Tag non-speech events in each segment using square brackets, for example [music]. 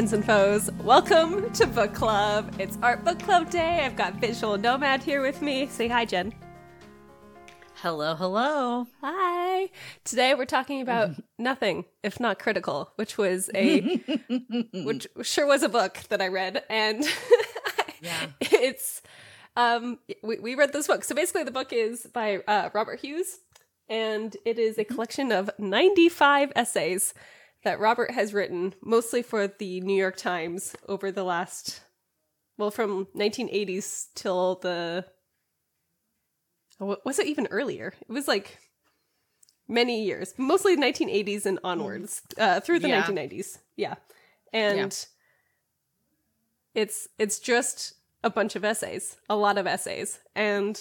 friends and foes. Welcome to Book Club. It's Art Book Club Day. I've got Visual Nomad here with me. Say hi, Jen. Hello, hello. Hi. Today we're talking about [laughs] nothing if not critical, which was a [laughs] which sure was a book that I read and [laughs] Yeah. it's um we, we read this book. So basically the book is by uh, Robert Hughes and it is a collection of 95 essays that Robert has written mostly for the New York Times over the last well from 1980s till the oh, was it even earlier? It was like many years, mostly 1980s and onwards, uh, through the Yeah. 1990s. Yeah, and it's it's just a bunch of essays, a lot of essays, and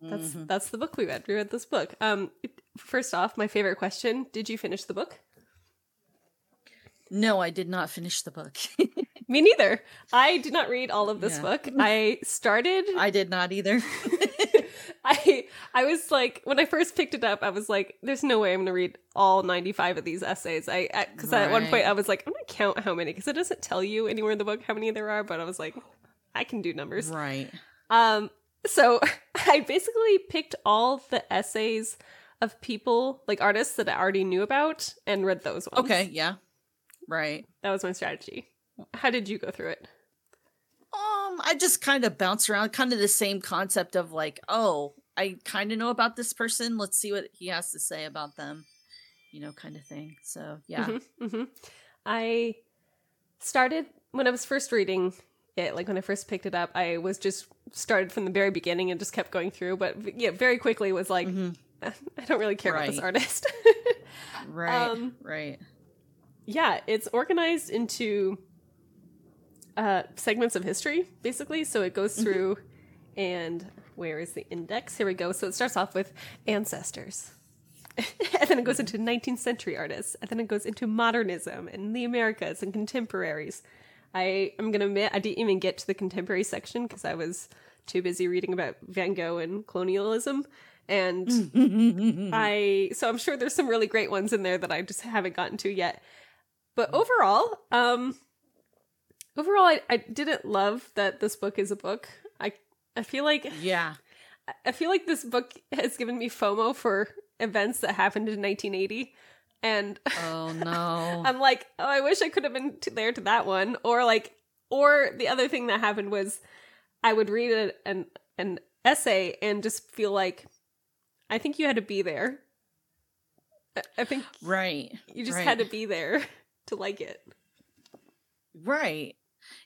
that's that's the book we read. We read this book. Um, first off, my favorite question: Did you finish the book? No, I did not finish the book. [laughs] Me neither. I did not read all of this Yeah. book. [laughs] I started. I did not either. [laughs] I I was like when I first picked it up, I was like, "There's no way I'm going to read all 95 of these essays." I because at one point I was like, "I'm going to count how many," because it doesn't tell you anywhere in the book how many there are. But I was like, I can do numbers. right. Um, so I basically picked all the essays of people like artists that I already knew about and read those ones. Okay, yeah. Right. that was my strategy. How did you go through it? Um, I just kind of bounce around, kind of the same concept of like, oh, I kind of know about this person. Let's see what he has to say about them, you know, kind of thing. So, yeah. hmm I started when I was first reading it, like when I first picked it up, I was just started from the very beginning and just kept going through. But yeah, very quickly was like, [laughs] I don't really care about this artist. [laughs] Right. Um, right. Yeah, it's organized into uh, segments of history, basically. So it goes through, and where is the index? Here we go. So it starts off with ancestors. [laughs] and then it goes into 19th century artists. And then it goes into modernism and the Americas and contemporaries. I am going to admit, I didn't even get to the contemporary section because I was too busy reading about Van Gogh and colonialism. And [laughs] I, so I'm sure there's some really great ones in there that I just haven't gotten to yet. But overall, um, overall, I, I didn't love that this book is a book. I, I feel like Yeah. [laughs] I feel like this book has given me FOMO for events that happened in 1980, and Oh, [laughs] no. I'm like, oh, I wish I could have been t- there to that one, or like, or the other thing that happened was, I would read a, an an essay and just feel like, I think you had to be there. I- I think right. you just right. had to be there [laughs] to like it. Right.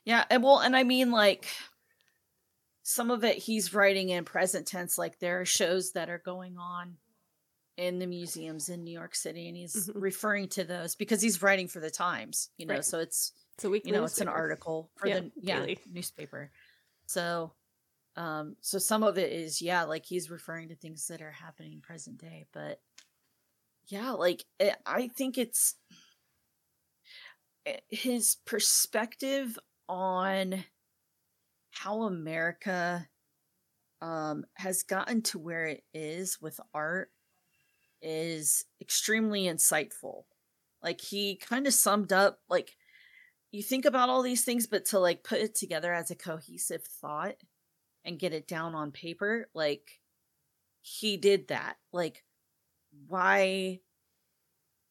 Yeah, and well, and I mean like some of it he's writing in present tense like there are shows that are going on in the museums in New York City and he's Mhm. referring to those because he's writing for the Times, you know, Right. so it's So we, you know, it's an article for Yeah, the yeah, newspaper. So um so some of it is yeah, like he's referring to things that are happening present day, but yeah, like it, I think it's eh, his perspective on how America um has gotten to where it is with art is extremely insightful. Like he kind of summed up like you think about all these things but to like put it together as a cohesive thought and get it down on paper like he did that like why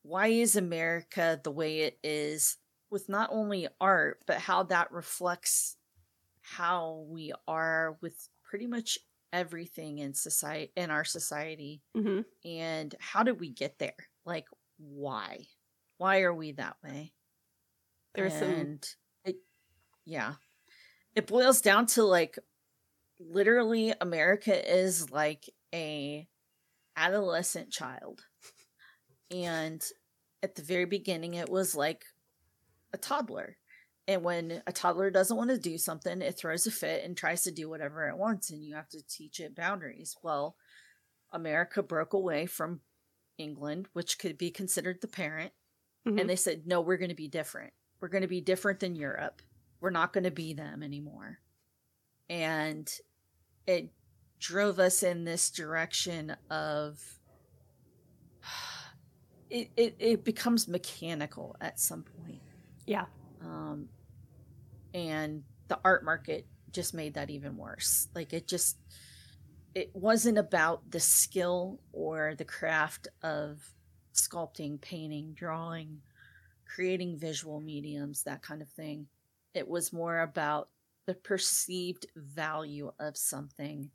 why is america the way it is with not only art but how that reflects how we are with pretty much everything in society in our society. Hmm and how did we get there? Like why? Why are we that way? There's some and it yeah. It boils down to like literally america is like a adolescent child. And at the very beginning it was like a toddler. And when a toddler doesn't want to do something it throws a fit and tries to do whatever it wants and you have to teach it boundaries. Well america broke away from england which could be considered the parent Mhm. and they said no we're going to be different. We're going to be different than europe. We're not going to be them anymore. And it drove us in this direction of [sighs] it, it, it becomes mechanical at some point yeah. Um, and the art market just made that even worse. Like it just, it wasn't about the skill or the craft of sculpting, painting, drawing, creating visual mediums, that kind of thing. It was more about the perceived value of something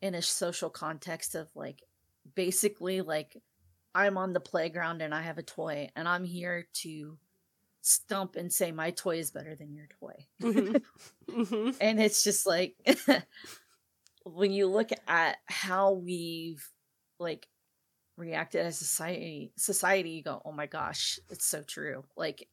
in a social context of like basically like I'm on the playground and I have a toy and I'm here to stump and say my toy is better than your toy. Mm-hmm. mm-hmm. [laughs] And it's just like [laughs] when you look at how we've like reacted as society society you go, "Oh my gosh, it's so true." Like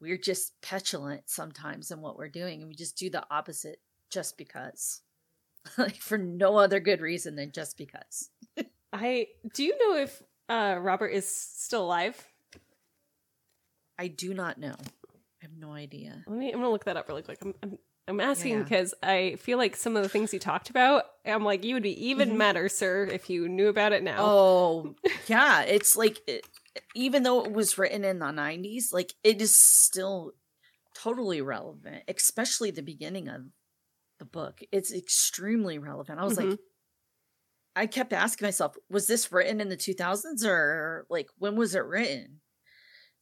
we're just petulant sometimes in what we're doing and we just do the opposite just because. [laughs] like for no other good reason than just because. I do you know if uh Robert is still alive? I do not know. I have no idea. Let me. I'm gonna look that up really quick. I'm. I'm, I'm asking yeah. because I feel like some of the things you talked about, I'm like, you would be even mm-hmm. madder, sir, if you knew about it now. Oh, [laughs] yeah. It's like, it, even though it was written in the 90s, like, it is still totally relevant, especially the beginning of the book. It's extremely relevant. I was mm-hmm. like, I kept asking myself, was this written in the 2000s or like when was it written?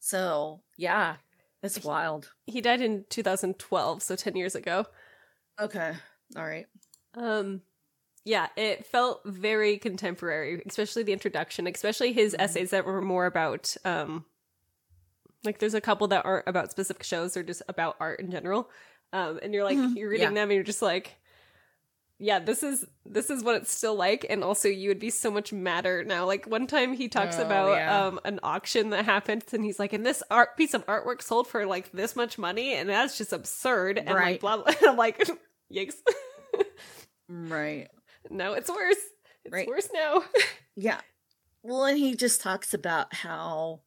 So, yeah, it's wild. He died in 2012, so 10 years ago. Okay. All right. Um yeah, it felt very contemporary, especially the introduction, especially his mm-hmm. essays that were more about um like there's a couple that aren't about specific shows or just about art in general. Um and you're like mm-hmm. you're reading yeah. them and you're just like yeah, this is this is what it's still like, and also you would be so much madder now. Like one time he talks oh, about yeah. um an auction that happened, and he's like, "And this art piece of artwork sold for like this much money, and that's just absurd." And right. like blah blah. [laughs] I'm like, [laughs] yikes. right. [laughs] No, it's worse. It's right. worse now. yeah. Well, and he just talks about how,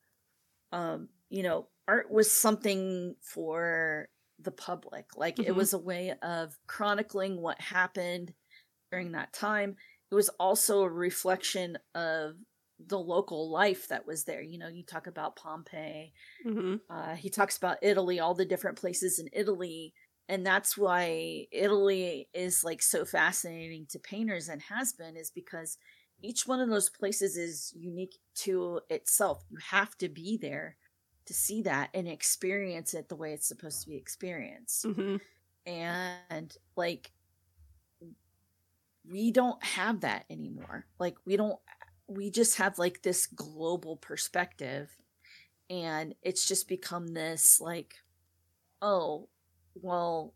um, you know, art was something for the public. Like mm-hmm. it was a way of chronicling what happened during that time. It was also a reflection of the local life that was there. You know, you talk about Pompeii. Mm-hmm. Uh, he talks about Italy, all the different places in Italy. And that's why Italy is like so fascinating to painters and has been, is because each one of those places is unique to itself. You have to be there to see that and experience it the way it's supposed to be experienced. Mm-hmm. And like, we don't have that anymore. Like, we don't, we just have like this global perspective. And it's just become this like, oh, well,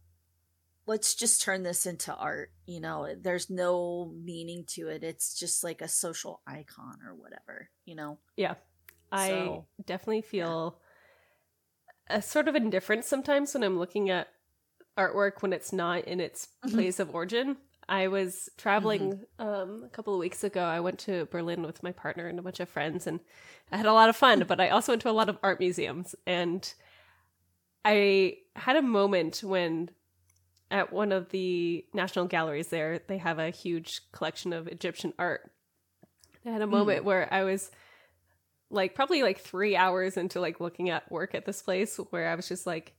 let's just turn this into art. You know, there's no meaning to it. It's just like a social icon or whatever, you know? Yeah. I so, definitely feel yeah. A sort of indifference sometimes when I'm looking at artwork when it's not in its mm-hmm. place of origin. I was traveling mm-hmm. um, a couple of weeks ago. I went to Berlin with my partner and a bunch of friends, and I had a lot of fun. but I also went to a lot of art museums, and I had a moment when at one of the national galleries there, they have a huge collection of Egyptian art. I had a moment mm. where I was like probably like three hours into like looking at work at this place where I was just like,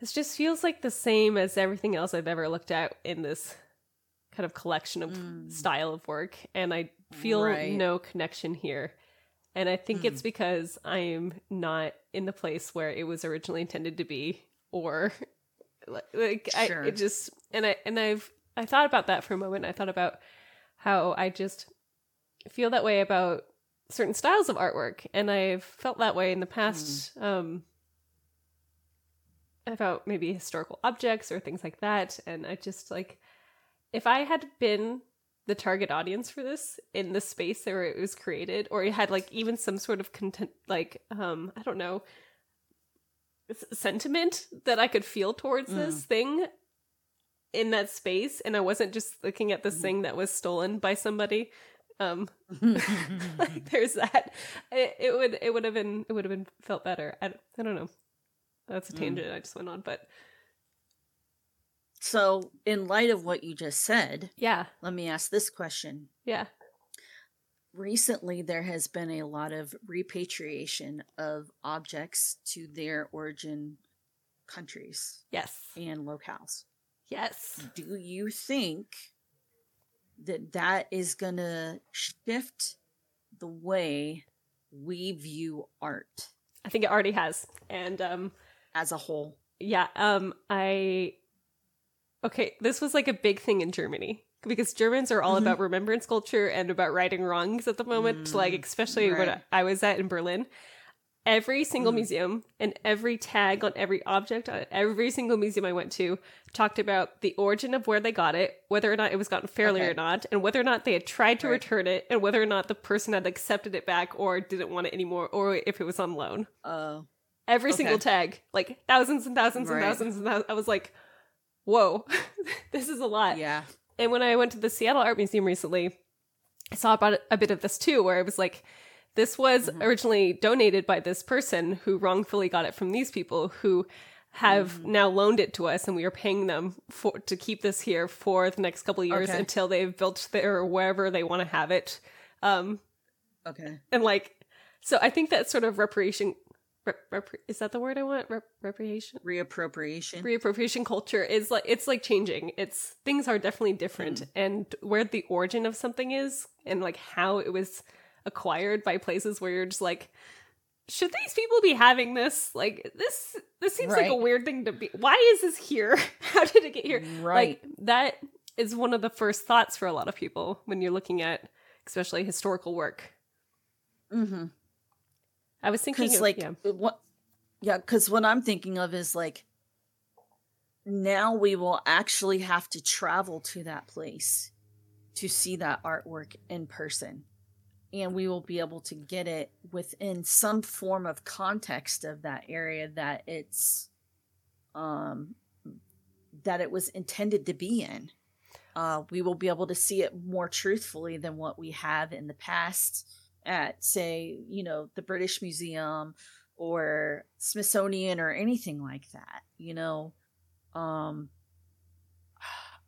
this just feels like the same as everything else I've ever looked at in this kind of collection of mm. style of work. And I feel right. no connection here. And I think mm. it's because I'm not in the place where it was originally intended to be or like sure. I it just and I and I've I thought about that for a moment. I thought about how I just feel that way about certain styles of artwork and I've felt that way in the past mm. um about maybe historical objects or things like that and I just like if I had been the target audience for this in the space where it was created or it had like even some sort of content like um I don't know sentiment that I could feel towards mm. this thing in that space and I wasn't just looking at this mm. thing that was stolen by somebody um [laughs] [laughs] like there's that it, it, would it would have been it would have been felt better I, I don't know that's a mm. tangent mm. I just went on but so in light of what you just said yeah let me ask this question yeah recently there has been a lot of repatriation of objects to their origin countries Yes. and locales. Yes. Do you think that that is going to shift the way we view art I think it already has. And um as a whole? yeah, um I Okay, this was like a big thing in Germany because Germans are all Mhm. about remembrance culture and about righting wrongs at the moment, like Mm, especially when. I was at in Berlin. Every single Mm. museum and every tag on every object on every single museum I went to talked about the origin of where they got it, whether or not it was gotten fairly Okay. or not, and whether or not they had tried to Right. return it, and whether or not the person had accepted it back or didn't want it anymore, or if it was on loan. Uh, Every Okay. single tag, like thousands and thousands Right. and thousands and thousands. I was like, whoa, [laughs] this is a lot. yeah. And when I went to the Seattle Art Museum recently, I saw about a bit of this too, where it was like, this was Mhm. originally donated by this person who wrongfully got it from these people who have Mhm. now loaned it to us and we are paying them for to keep this here for the next couple of years Okay. until they've built their wherever they want to have it. Um Okay. and like so I think that sort of reparation rep, rep, is that the word I want? Rep, reparation? Reappropriation. reappropriation culture is like it's like changing it's things are definitely different and where the origin of something is and like how it was acquired by places where you're just like should these people be having this? Like this this seems like a weird thing to be why is this here? [laughs] How did it get here? Right. like that is one of the first thoughts for a lot of people when you're looking at especially historical work. Mm-hmm. i was thinking of, like yeah. what yeah because what i'm thinking of is like now we will actually have to travel to that place to see that artwork in person and we will be able to get it within some form of context of that area that it's um that it was intended to be in. Uh we will be able to see it more truthfully than what we have in the past at say you know the british museum or smithsonian or anything like that you know? Um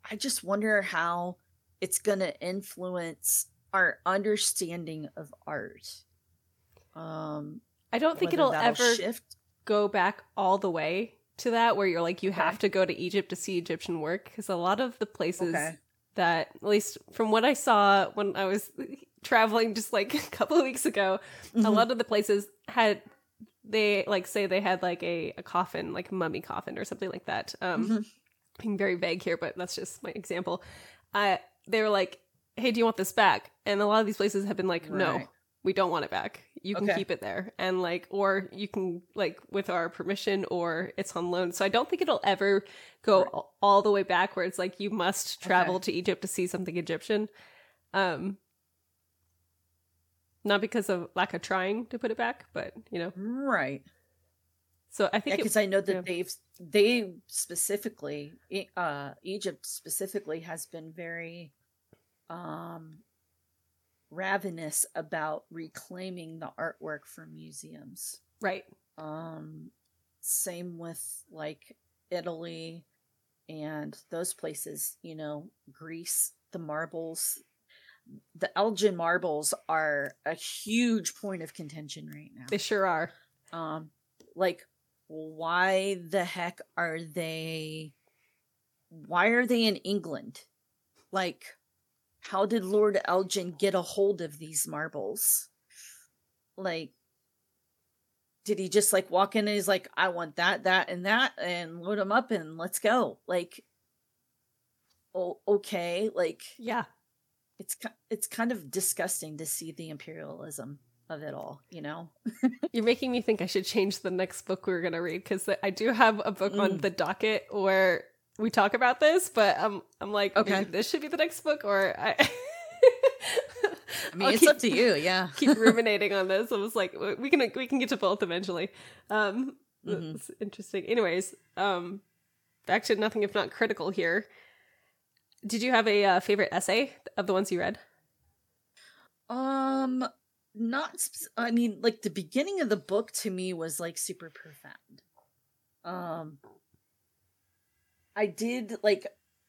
i just wonder how it's going to influence our understanding of art um i don't think it'll ever shift go back all the way to that where you're like you Okay. have to go to Egypt to see Egyptian work because a lot of the places Okay. that at least from what I saw when I was [laughs] traveling just like a couple of weeks ago a Mhm. lot of the places had they like say they had like a, a coffin like a mummy coffin or something like that um Mhm. being very vague here but that's just my example uh they were like hey do you want this back and a lot of these places have been like no Right. we don't want it back you can Okay. keep it there and like or you can like with our permission or it's on loan so i don't think it'll ever go Right. all, the way back where it's like you must travel Okay. to egypt to see something egyptian um not because of lack of trying to put it back but you know right so i think because i know that yeah. they've they specifically uh egypt specifically has been very um ravenous about reclaiming the artwork for museums. Right. Um same with like italy and those places you know greece the marbles. The elgin marbles are a huge point of contention right now. They sure are. Um like why the heck are they why are they in england? Like how did lord elgin get a hold of these marbles? Like did he just like walk in and he's like i want that that and that and load them up and let's go. Like oh okay like yeah. it's it's kind of disgusting to see the imperialism of it all you know? [laughs] You're making me think I should change the next book we are going to read because I do have a book on Mm. the docket where we talk about this, but I'm I'm like, Okay. this should be the next book, or I. [laughs] i mean I'll it's keep, up to you [laughs] yeah keep ruminating on this. I was like, we can we can get to both eventually. Um, Mhm. it's interesting. Anyways, um, back to nothing if not critical here. Did you have a uh, favorite essay of the ones you read? Um, not. sp- I mean, like the beginning of the book to me was like super profound. Um, I did like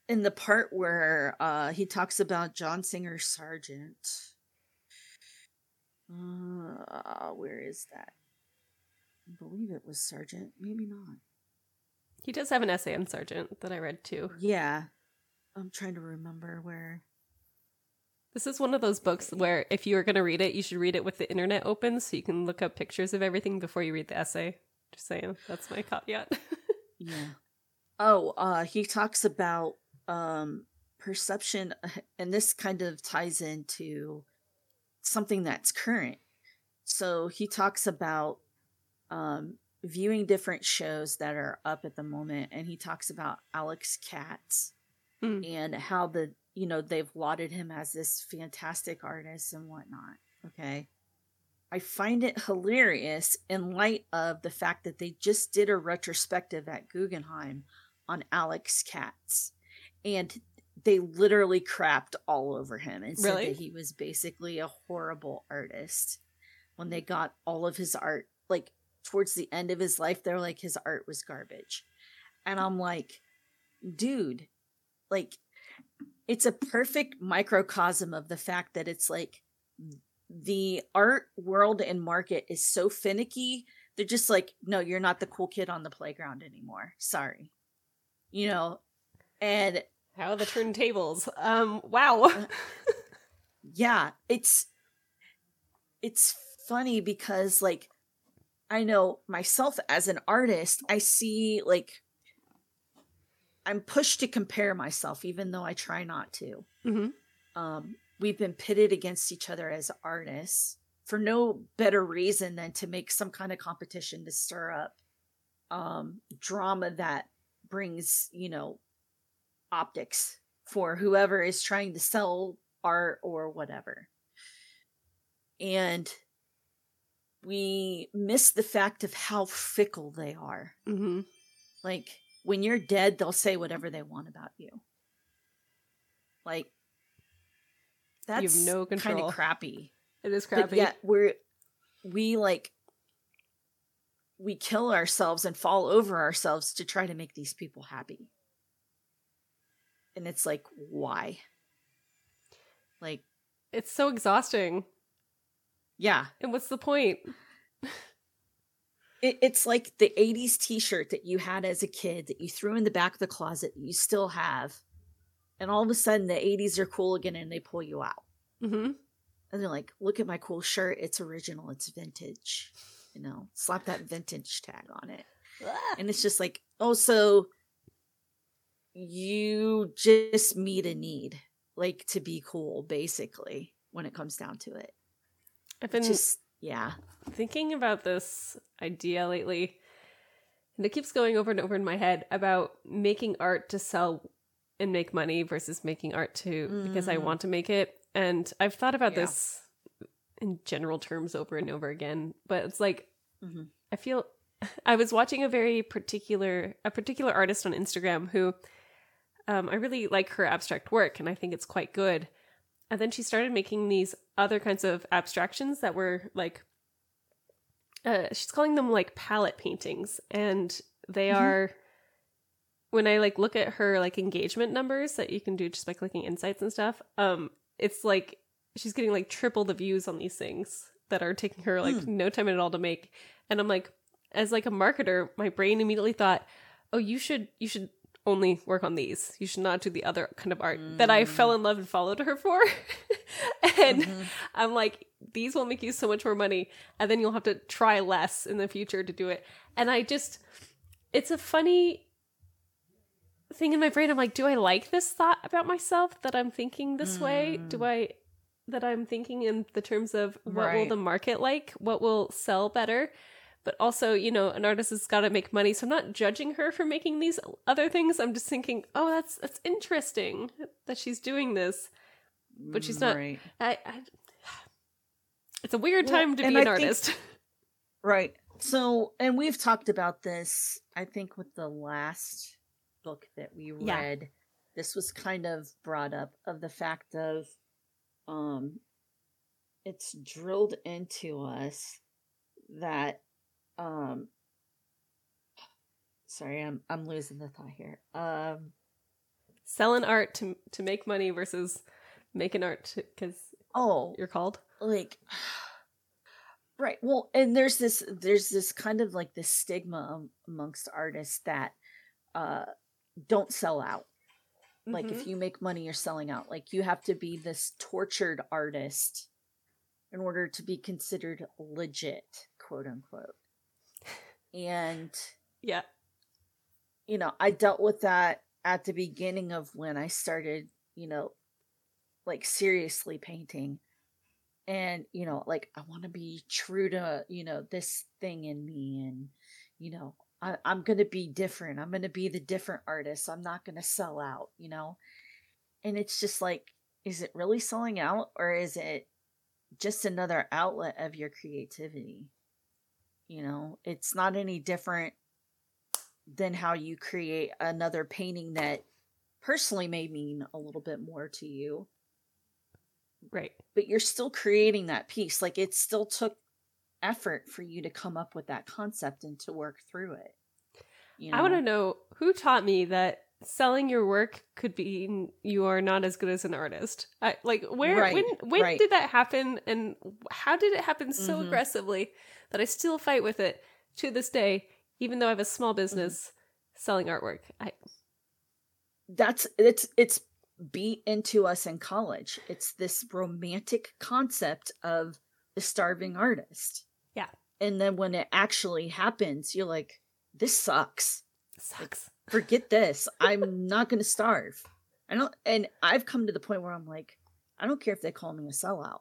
in the part where uh he talks about John Singer Sargent. Uh, where is that? I believe it was Sargent, maybe not. He does have an essay on Sargent that I read too. Yeah. I'm trying to remember where. This is one of those books where if you are going to read it, you should read it with the internet open so you can look up pictures of everything before you read the essay. Just saying, that's my caveat. [laughs] yeah. Oh, uh he talks about um perception [laughs] and this kind of ties into something that's current. So he talks about um viewing different shows that are up at the moment and he talks about Alex Katz Mm. and how the you know they've lauded him as this fantastic artist and whatnot okay i find it hilarious in light of the fact that they just did a retrospective at guggenheim on alex katz. And they literally crapped all over him and said Really? that he was basically a horrible artist. When they got all of his art like towards the end of his life they're like his art was garbage. And i'm like dude like it's a perfect microcosm of the fact that it's like the art world and market is so finicky they're just like no you're not the cool kid on the playground anymore. Sorry you know and How the turntables. Um, wow. [laughs] yeah it's it's funny because like i know myself as an artist i see like i'm pushed to compare myself even though i try not to hmm um we've been pitted against each other as artists for no better reason than to make some kind of competition to stir up um drama that brings you know optics for whoever is trying to sell art or whatever. And we miss the fact of how fickle they are. Hmm like when you're dead they'll say whatever they want about you. Like that's no kind of crappy. It is but crappy. yet we're we like we kill ourselves and fall over ourselves to try to make these people happy. And it's like why? Like It's so exhausting. yeah. And what's the point? it, it's like the 80s t-shirt that you had as a kid that you threw in the back of the closet that you still have and all of a sudden the 80s are cool again and they pull you out. Mm-hmm. and they're like look at my cool shirt. It's original. It's vintage you know slap that vintage tag on it and it's just like oh so you just meet a need like to be cool basically when it comes down to it I've been just yeah thinking about this idea lately, and it keeps going over and over in my head about making art to sell and make money versus making art to because I Mm. want to make it. And I've thought about Yeah. this in general terms over and over again, but it's like Mhm. I feel [laughs] I was watching a very particular a particular artist on Instagram who um, I really like her abstract work and I think it's quite good. And then she started making these other kinds of abstractions that were like uh, she's calling them like palette paintings and they Mhm. are when I like look at her like engagement numbers that you can do just by clicking insights and stuff, um, it's like she's getting like triple the views on these things that are taking her like Hmm. no time at all to make. And I'm like, as like a marketer, my brain immediately thought, oh, you should you should only work on these. You should not do the other kind of art that I fell in love and followed her for. [laughs] and Mhm. I'm like, these will make you so much more money, and then you'll have to try less in the future to do it. And I just, it's a funny thing in my brain. I'm like, do I like this thought about myself that I'm thinking this way? Do I, that I'm thinking in the terms of what will the market like? What will sell better? But also, you know, an artist has got to make money, so I'm not judging her for making these other things. I'm just thinking, oh, that's that's interesting that she's doing this, but she's not. right I, I [sighs] it's a weird Well, time to be an I think- artist. [laughs] Right. So, and we've talked about this, I think, with the last book that we Yeah. read. This was kind of brought up of the fact of um it's drilled into us that um sorry, I'm I'm losing the thought here. Um Selling art to to make money versus making art because oh, you're called. like [sighs] right well and there's this there's this kind of like this stigma amongst artists that uh don't sell out like if Mhm. you make money you're selling out. Like you have to be this tortured artist in order to be considered legit quote unquote. And yeah, you know i dealt with that at the beginning of when i started you know like seriously painting. And you know like i want to be true to you know this thing in me and you know I, i'm gonna be different. I'm gonna be the different artist. I'm not gonna sell out you know? And it's just like is it really selling out or is it just another outlet of your creativity? You know it's not any different than how you create another painting that personally may mean a little bit more to you. Right. but you're still creating that piece. Like it still took effort for you to come up with that concept and to work through it you I want to know who taught me that selling your work could be you are not as good as an artist. I, like where Right, when when right. did that happen and how did it happen so Mhm. aggressively that I still fight with it to this day even though I have a small Mm-hmm. business selling artwork. I that's it's it's beat into us in college it's this romantic concept of the starving artist Yeah. and then when it actually happens you're like this sucks sucks. forget this i'm not going to starve i don't and i've come to the point where i'm like i don't care if they call me a sellout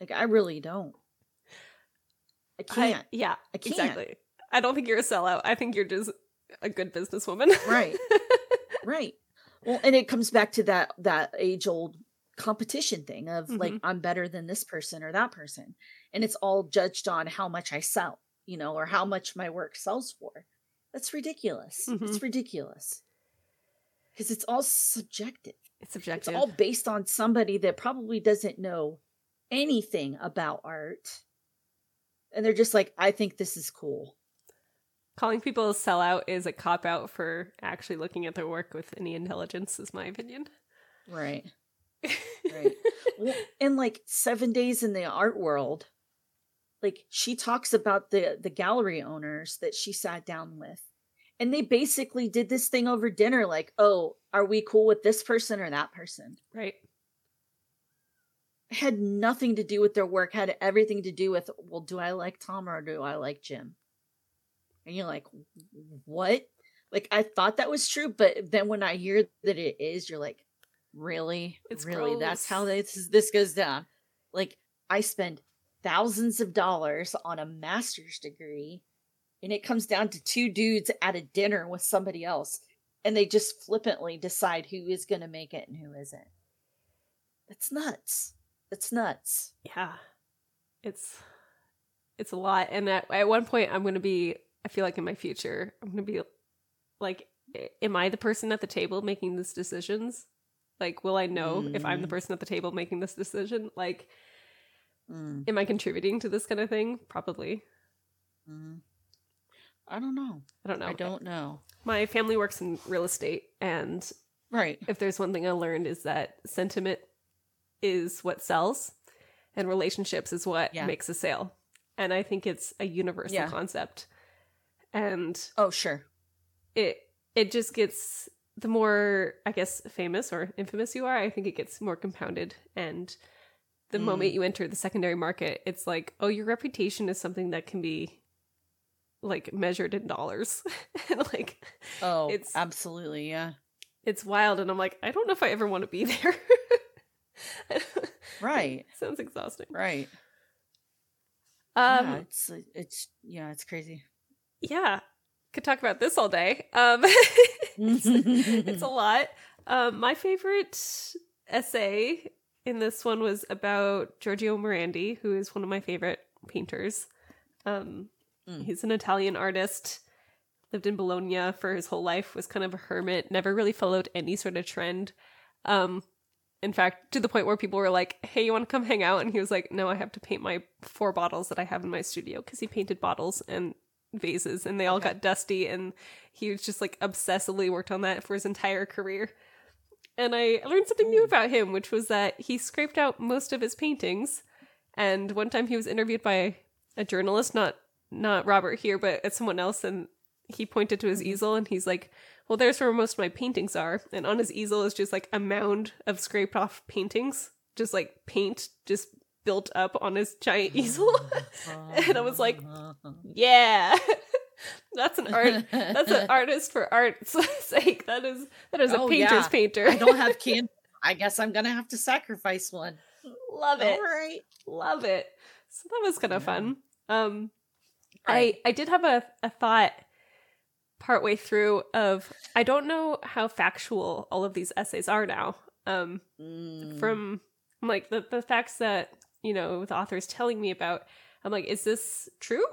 like i really don't i I, can't yeah, I can't. exactly. I don't think you're a sellout. I think you're just a good businesswoman. right [laughs] right well and it comes back to that that age old competition thing of like Mhm. i'm better than this person or that person. And it's all judged on how much i sell you know or how much my work sells for. That's ridiculous. It's ridiculous. Because it's all subjective. It's subjective. it's all based on somebody that probably doesn't know anything about art. And they're just like i think this is cool. Calling people a sellout is a cop out for actually looking at their work with any intelligence, is my opinion. right Right. well, and like seven days in the art world like she talks about the the gallery owners that she sat down with and they basically did this thing over dinner like oh are we cool with this person or that person right. Had nothing to do with their work had everything to do with well do i like tom or do i like jim and you're like what like i thought that was true but then when i hear that it is you're like really It's really that's how this this goes down like i spend thousands of dollars on a master's degree and it comes down to two dudes at a dinner with somebody else and they just flippantly decide who is going to make it and who isn't that's nuts that's nuts Yeah. It's it's a lot. And at, at one point I'm gonna be I feel like in my future, I'm gonna be like am I the person at the table making these decisions? Like will I know if I'm the Mm. person at the table making this decision? Like Mm, am I contributing to this kind of thing? Probably. mhm. i don't know I don't know. i don't know My family works in real estate and right if there's one thing I learned is that sentiment is what sells and relationships is what Yeah. makes a sale. And I think it's a universal Yeah. concept. And oh sure it it just gets the more I guess famous or infamous you are, I think it gets more compounded and the Mm. moment you enter the secondary market, it's like, oh, your reputation is something that can be like measured in dollars. [laughs] and like oh It's- absolutely yeah it's wild and I'm like, I don't know if I ever want to be [laughs] there. [laughs] right Sounds exhausting. right Um, yeah it's it's yeah it's crazy yeah. Could talk about this all day. Um, [laughs] it's, it's a [laughs] lot. Um, my favorite essay in this one was about Giorgio Morandi, who is one of my favorite painters. Um, Mm. He's an Italian artist, lived in Bologna for his whole life, was kind of a hermit, never really followed any sort of trend. Um, in fact, to the point where people were like, "Hey, you want to come hang out?" And he was like, "No, I have to paint my four bottles that I have in my studio because he painted bottles and vases, and they all Okay. got dusty." And he was just like obsessively worked on that for his entire career. And I learned something new hmm. about him, which was that he scraped out most of his paintings. And one time he was interviewed by a journalist, not not Robert here, but someone else, and he pointed to his mm-hmm. easel and he's like, "Well, there's where most of my paintings are." And on his easel is just like a mound of scraped off paintings, just like paint just built up on his giant easel. [laughs] and I was like, [laughs] "Yeah." [laughs] That's an art. That's an artist for art's sake. That is that is a Oh, painter's yeah. painter. I don't have can. I guess I'm gonna have to sacrifice one. love it. All right. love it so that was kind of Yeah. fun um Right. i i did have a, a thought partway through of i don't know how factual all of these essays are now um Mm. from like the, the facts that you know the author is telling me about i'm like is this true?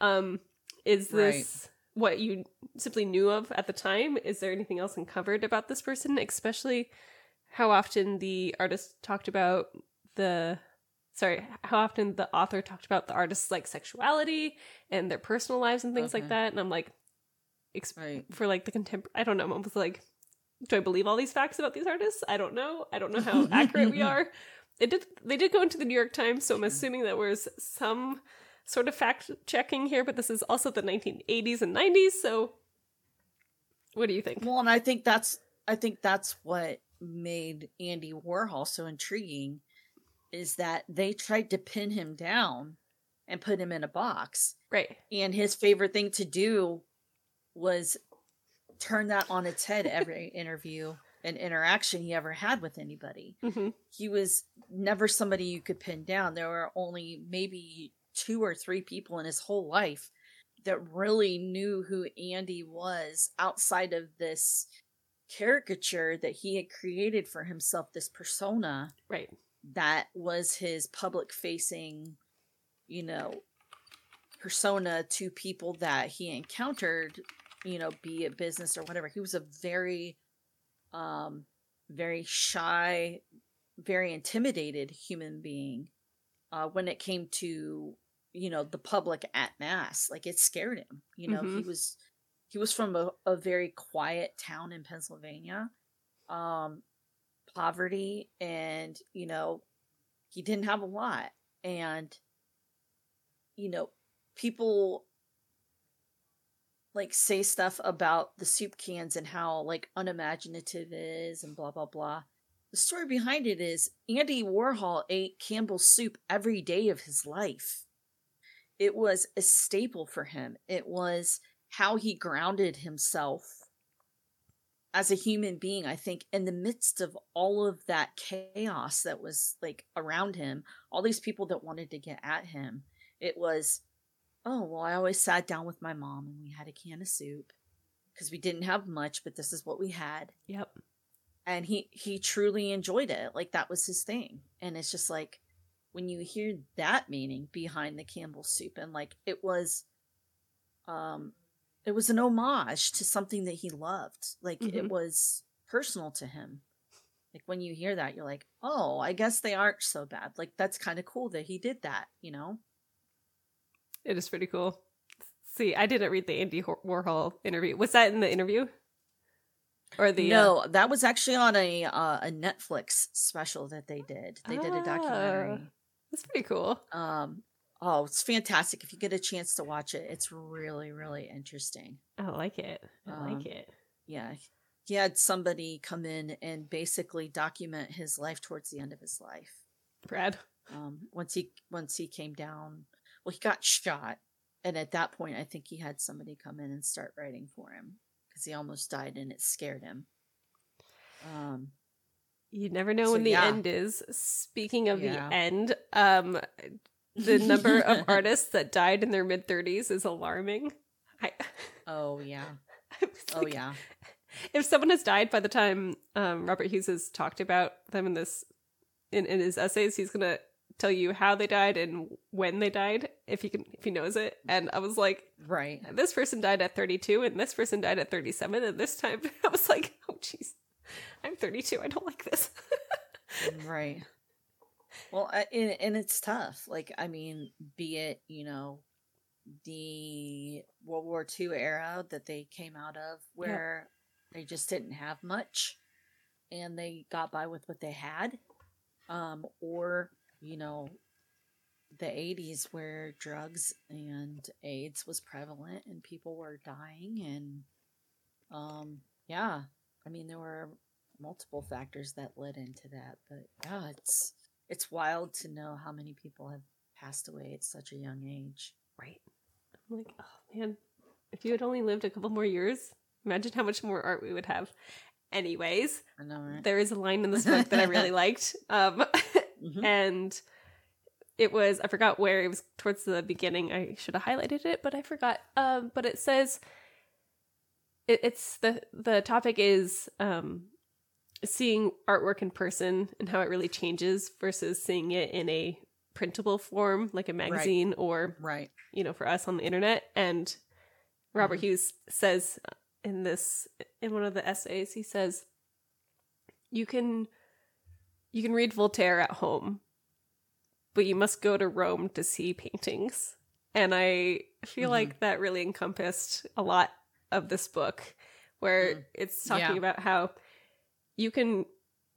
Um is this what you simply knew of at the time? Is there anything else uncovered about this person? Especially how often the artist talked about the sorry how often the author talked about the artist's like sexuality and their personal lives and things like that. And i'm like ex- right. for like the contemporary i don't know. I'm almost like do i believe all these facts about these artists? I don't know. I don't know how [laughs] accurate we are it did they did go into the new york times so i'm assuming that was some sort of fact checking here but this is also the 1980s and 90s so what do you think? Well, and I think that's I think that's what made Andy Warhol so intriguing is that they tried to pin him down and put him in a box. right. And his favorite thing to do was turn that on its head every [laughs] interview and interaction he ever had with anybody. hmm He was never somebody you could pin down. There were only maybe two or three people in his whole life that really knew who Andy was outside of this caricature that he had created for himself, this persona right that was his public facing, you know, persona to people that he encountered, you know, be it business or whatever. He was a very, um, very shy, very intimidated human being uh, when it came to, you know, the public at mass. Like it scared him. You know, he Mhm. was he was from a, a very quiet town in Pennsylvania. Um, poverty and you know he didn't have a lot and you know people like say stuff about the soup cans and how like unimaginative it is and blah blah blah. The story behind it is andy warhol ate campbell's soup every day of his life. It was a staple for him. It was how he grounded himself as a human being i think in the midst of all of that chaos that was like around him all these people that wanted to get at him. It was oh well i always sat down with my mom and we had a can of soup because we didn't have much but this is what we had. Yep. And he he truly enjoyed it. Like that was his thing. And it's just like when you hear that meaning behind the campbell soup and like it was um it was an homage to something that he loved. Like it Mhm. was personal to him. Like when you hear that you're like oh i guess they aren't so bad. Like that's kind of cool that he did that you know it is pretty cool see i didn't read the andy warhol interview was that in the interview or the uh, no that was actually on a uh, a netflix special that they did they did a documentary that's pretty cool Um, oh, it's fantastic. If you get a chance to watch it, it's really, really interesting. i like it i Um, like it Yeah. He had somebody come in and basically document his life towards the end of his life. brad Um, once he once he came down, well, he got shot, and at that point, I think he had somebody come in and start writing for him because he almost died, and it scared him. Um, You never know So, when the yeah. end is. Speaking of Yeah. the end, um, the number of [laughs] artists that died in their mid thirties is alarming. I, [laughs] oh yeah, I was oh yeah. If someone has died by the time um, Robert Hughes has talked about them in this in, in his essays, he's gonna tell you how they died and when they died, if he can if he knows it. And I was like, Right. this person died at thirty two, and this person died at thirty seven, and this time [laughs] I was like, oh jeez, I'm thirty two. I don't like this. [laughs] right well I- and, and it's tough like i mean be it you know the world war ii era that they came out of where they just didn't have much and they got by with what they had um or you know the 80s where drugs and AIDS was prevalent and people were dying and um yeah, I mean there were multiple factors that led into that, but yeah, it's it's wild to know how many people have passed away at such a young age. Right. I'm like, oh man, if you had only lived a couple more years, imagine how much more art we would have. Anyways, I know, right? there is a line in this book that I really [laughs] liked. Um, [laughs] Mhm. and it was I forgot where it was towards the beginning. I should have highlighted it, but I forgot. Um, but it says it, it's the the topic is um, seeing artwork in person and how it really changes versus seeing it in a printable form like a magazine or Right. you know for us on the internet. And Robert Mhm. Hughes says in this in one of the essays, he says you can you can read Voltaire at home, but you must go to Rome to see paintings. And I feel Mhm. like that really encompassed a lot of this book, where Mm. it's talking Yeah. about how you can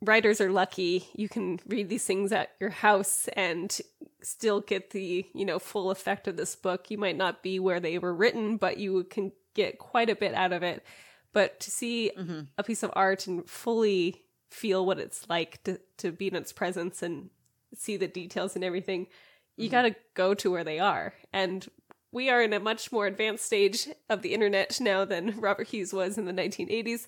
writers are lucky you can read these things at your house and still get the you know full effect of this book you might not be where they were written but you can get quite a bit out of it but to see hmm a piece of art and fully feel what it's like to, to be in its presence and see the details and everything, you Mhm. got to go to where they are. And we are in a much more advanced stage of the internet now than [laughs] Robert Hughes was in the 1980s.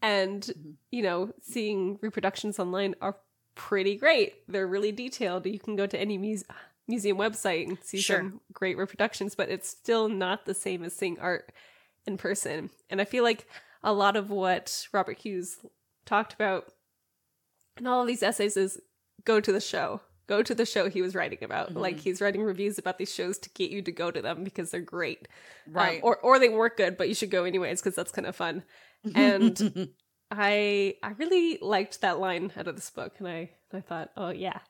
And, Mhm. you know, seeing reproductions online are pretty great. They're really detailed. You can go to any muse- museum website and see Sure. some great reproductions, but it's still not the same as seeing art in person. And I feel like a lot of what Robert Hughes talked about in all of these essays is go to the show. Go to the show he was writing about. Mhm. Like he's writing reviews about these shows to get you to go to them because they're great. Um, Right. or or they work good, but you should go anyways because that's kind of fun. and- [laughs] I I really liked that line out of this book, and I I thought, oh yeah,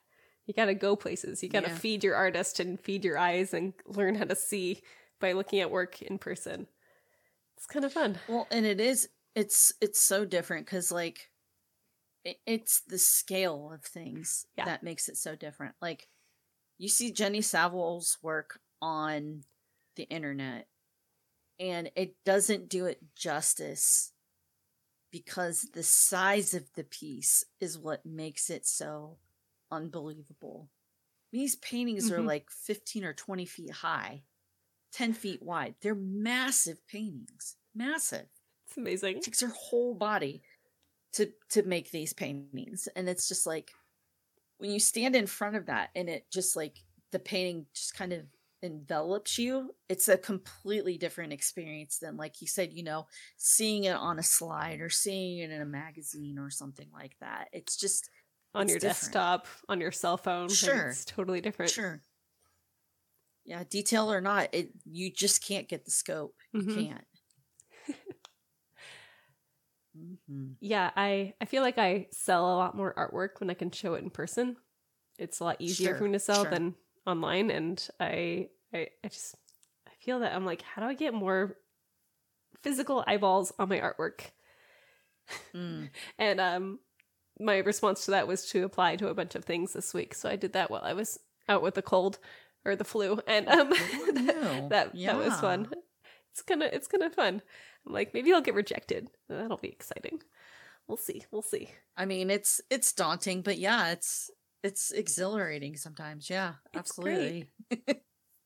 you got to go places. You got to Yeah. feed your artist and feed your eyes and learn how to see by looking at work in person. It's kind of fun. well, and it is it's it's so different because like it, it's the scale of things Yeah. that makes it so different. Like you see Jenny Saville's work on the internet, and it doesn't do it justice because the size of the piece is what makes it so unbelievable. These paintings are Mhm. like 15 or 20 feet high, 10 feet wide. They're massive paintings. Massive. It's amazing. It takes her whole body to to make these paintings. And it's just like when you stand in front of that and it just like the painting just kind of envelops you, it's a completely different experience than like you said, you know, seeing it on a slide or seeing it in a magazine or something like that. It's just On It's your different. desktop, on your cell phone, Sure. it's totally different. Sure. Yeah, detail or not, it you just can't get the scope. You Mhm. can't. Hmm Yeah, I I feel like I sell a lot more artwork when I can show it in person. It's a lot easier Sure, for me to sell sure. than online, and I, I I just I feel that I'm like, how do I get more physical eyeballs on my artwork? Mm. [laughs] And um, my response to that was to apply to a bunch of things this week. So I did that while I was out with the cold or the flu, and um, Good on that, you. that that was fun. It's gonna it's gonna fun. I'm like, maybe I'll get rejected. That'll be exciting. We'll see. We'll see. I mean, it's it's daunting, but yeah, it's it's exhilarating sometimes. Yeah, It's absolutely. [laughs]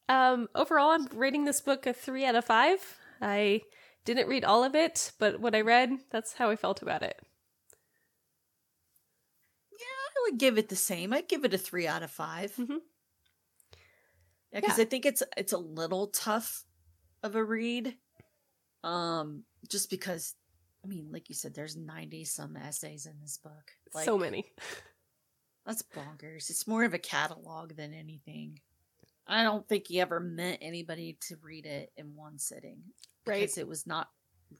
Um, overall, I'm rating this book a three out of five. I didn't read all of it, but what I read, that's how I felt about it. Yeah, I would give it the same. I'd give it a three out of 5 mm-hmm. Yeah, because Yeah. I think it's it's a little tough of a read. Um, just because I mean, like you said, there's ninety some essays in this book. Like, so many. That's bonkers. It's more of a catalog than anything. I don't think he ever meant anybody to read it in one sitting. Right. Because it was not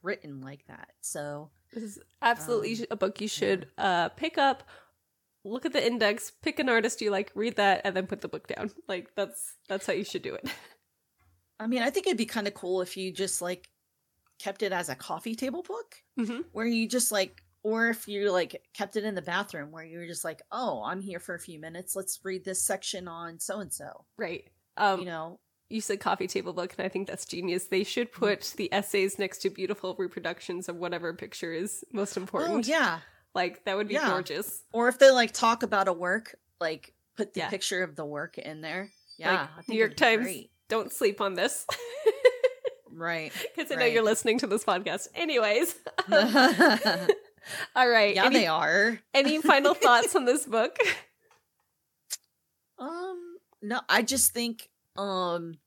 written like that. So This is absolutely Um, a book you should uh pick up. Look at the index, pick an artist you like, read that, and then put the book down. Like that's that's how you should do it. I mean, I think it'd be kind of cool if you just like kept it as a coffee table book hmm where you just like or if you like kept it in the bathroom where you were just like, "Oh, I'm here for a few minutes. Let's read this section on so and so." Right. Um, You know, you said coffee table book, and I think that's genius. They should Mm-hmm. put the essays next to beautiful reproductions of whatever picture is most important. oh yeah. Like that would be Yeah. gorgeous. Or if they like talk about a work, like put the Yeah. picture of the work in there. Yeah, Like, New York Times, great. don't sleep on this. [laughs] right? [laughs] Because I know you're listening to this podcast. Anyways. [laughs] [laughs] All right. yeah, any, they are. any final thoughts on this book? Um, no, I just think, um,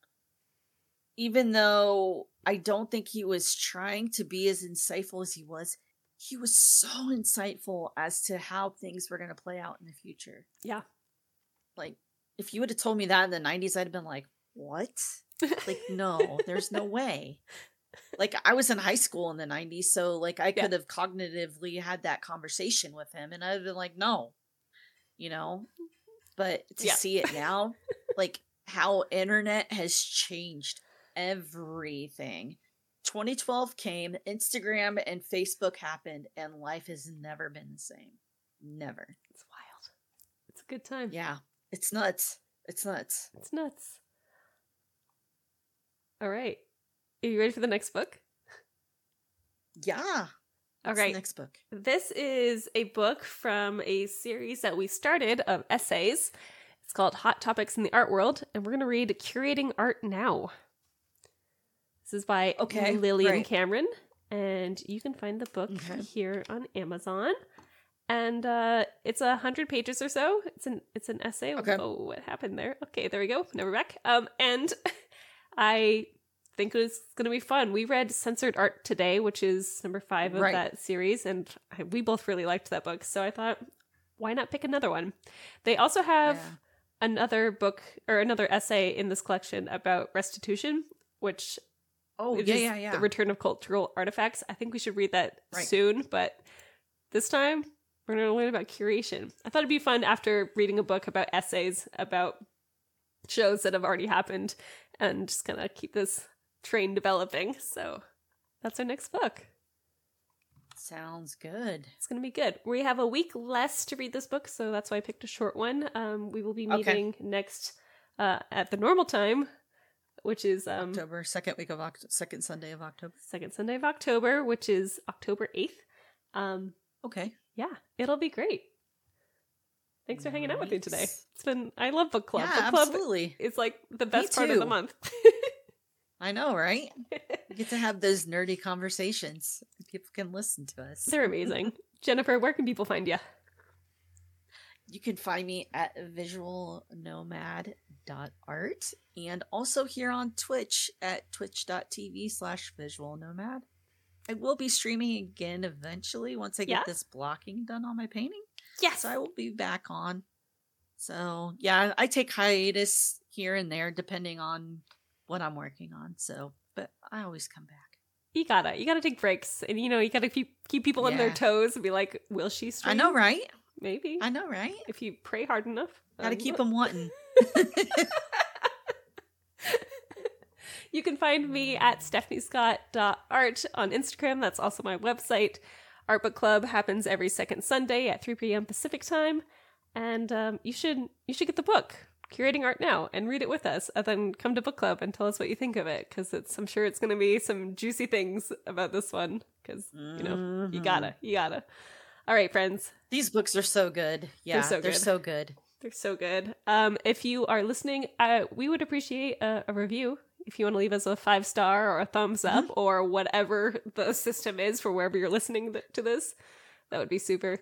even though I don't think he was trying to be as insightful as he was, he was so insightful as to how things were going to play out in the future. Yeah. Like, if you would have told me that in the 90s, I'd have been like, what? Like, [laughs] no, there's no way. Like, I was in high school in the 90s, so like I Yeah. could have cognitively had that conversation with him, and I'd have been like, no, you know? But to Yeah. see it now, [laughs] like how internet has changed everything. 2012 came, Instagram and Facebook happened, and life has never been the same. Never. It's wild. It's a good time. Yeah. It's nuts. It's nuts. It's nuts. All right. Are you ready for the next book? Yeah. All the next book. This is a book from a series that we started of essays. It's called Hot Topics in the Art World, and we're going to read Curating Art Now. This is by Okay, Lillian right. Cameron, and you can find the book Okay. here on Amazon. And uh, it's a hundred pages or so. It's an it's an essay. Okay. Oh, what happened there? Okay, there we go. Now we're back. Um, and [laughs] I think it's going to be fun. We read Censored Art today, which is number five of Right. that series, and I, we both really liked that book. So I thought, why not pick another one? They also have Yeah. another book or another essay in this collection about restitution, which Oh, yeah, yeah, yeah. the return of cultural artifacts. I think we should read that Right. soon, but this time we're going to learn about curation. I thought it'd be fun after reading a book about essays about shows that have already happened and just kind of keep this train developing. So that's our next book. Sounds good. It's going to be good. We have a week less to read this book, so that's why I picked a short one. Um, we will be Okay. meeting next uh, at the normal time, which is um, October, second week of October, second Sunday of October. second Sunday of October, which is October 8th. Um, Okay. yeah, it'll be great. Thanks for hanging out with me today. It's been, I love book club. yeah, book club absolutely. It's like the best part of the month. I know, right? We get to have those nerdy conversations. People can listen to us. They're amazing. [laughs] Jennifer, where can people find you? You can find me at visualnomad.art and also here on Twitch at twitch.tv slash visualnomad. I will be streaming again eventually once I get Yeah? this blocking done on my painting. Yes. I will be back on. So yeah, I take hiatus here and there depending on what I'm working on. So, but I always come back. You gotta, you gotta take breaks, and you know, you gotta keep keep people on their toes and be like, "Will she stream?" I know, right? Maybe I know, right? if you pray hard enough. Gotta Um, keep them wanting. [laughs] You can find me at stephaniescott.art on Instagram. That's also my website. Art Book Club happens every second Sunday at 3 p.m. Pacific time. And um, you should you should get the book, Curating Art Now, and read it with us. And then come to book club and tell us what you think of it. Because it's I'm sure it's gonna be some juicy things about this one. Because you know, you Mhm. gotta, you gotta. All right, friends. These books are so good. Yeah, they're so they're good. so good. They're so good. Um, if you are listening, uh, we would appreciate a, a review. If you want to leave us a five star or a thumbs up mm-hmm. or whatever the system is for wherever you're listening th- to this, that would be super.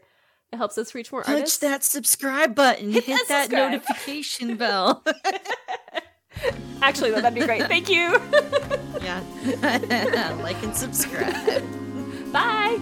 It helps us reach more Touch artists. that subscribe button. Hit Hit, that that, notification [laughs] bell. Actually, that'd be great. Thank you. [laughs] yeah. [laughs] like and subscribe. Bye.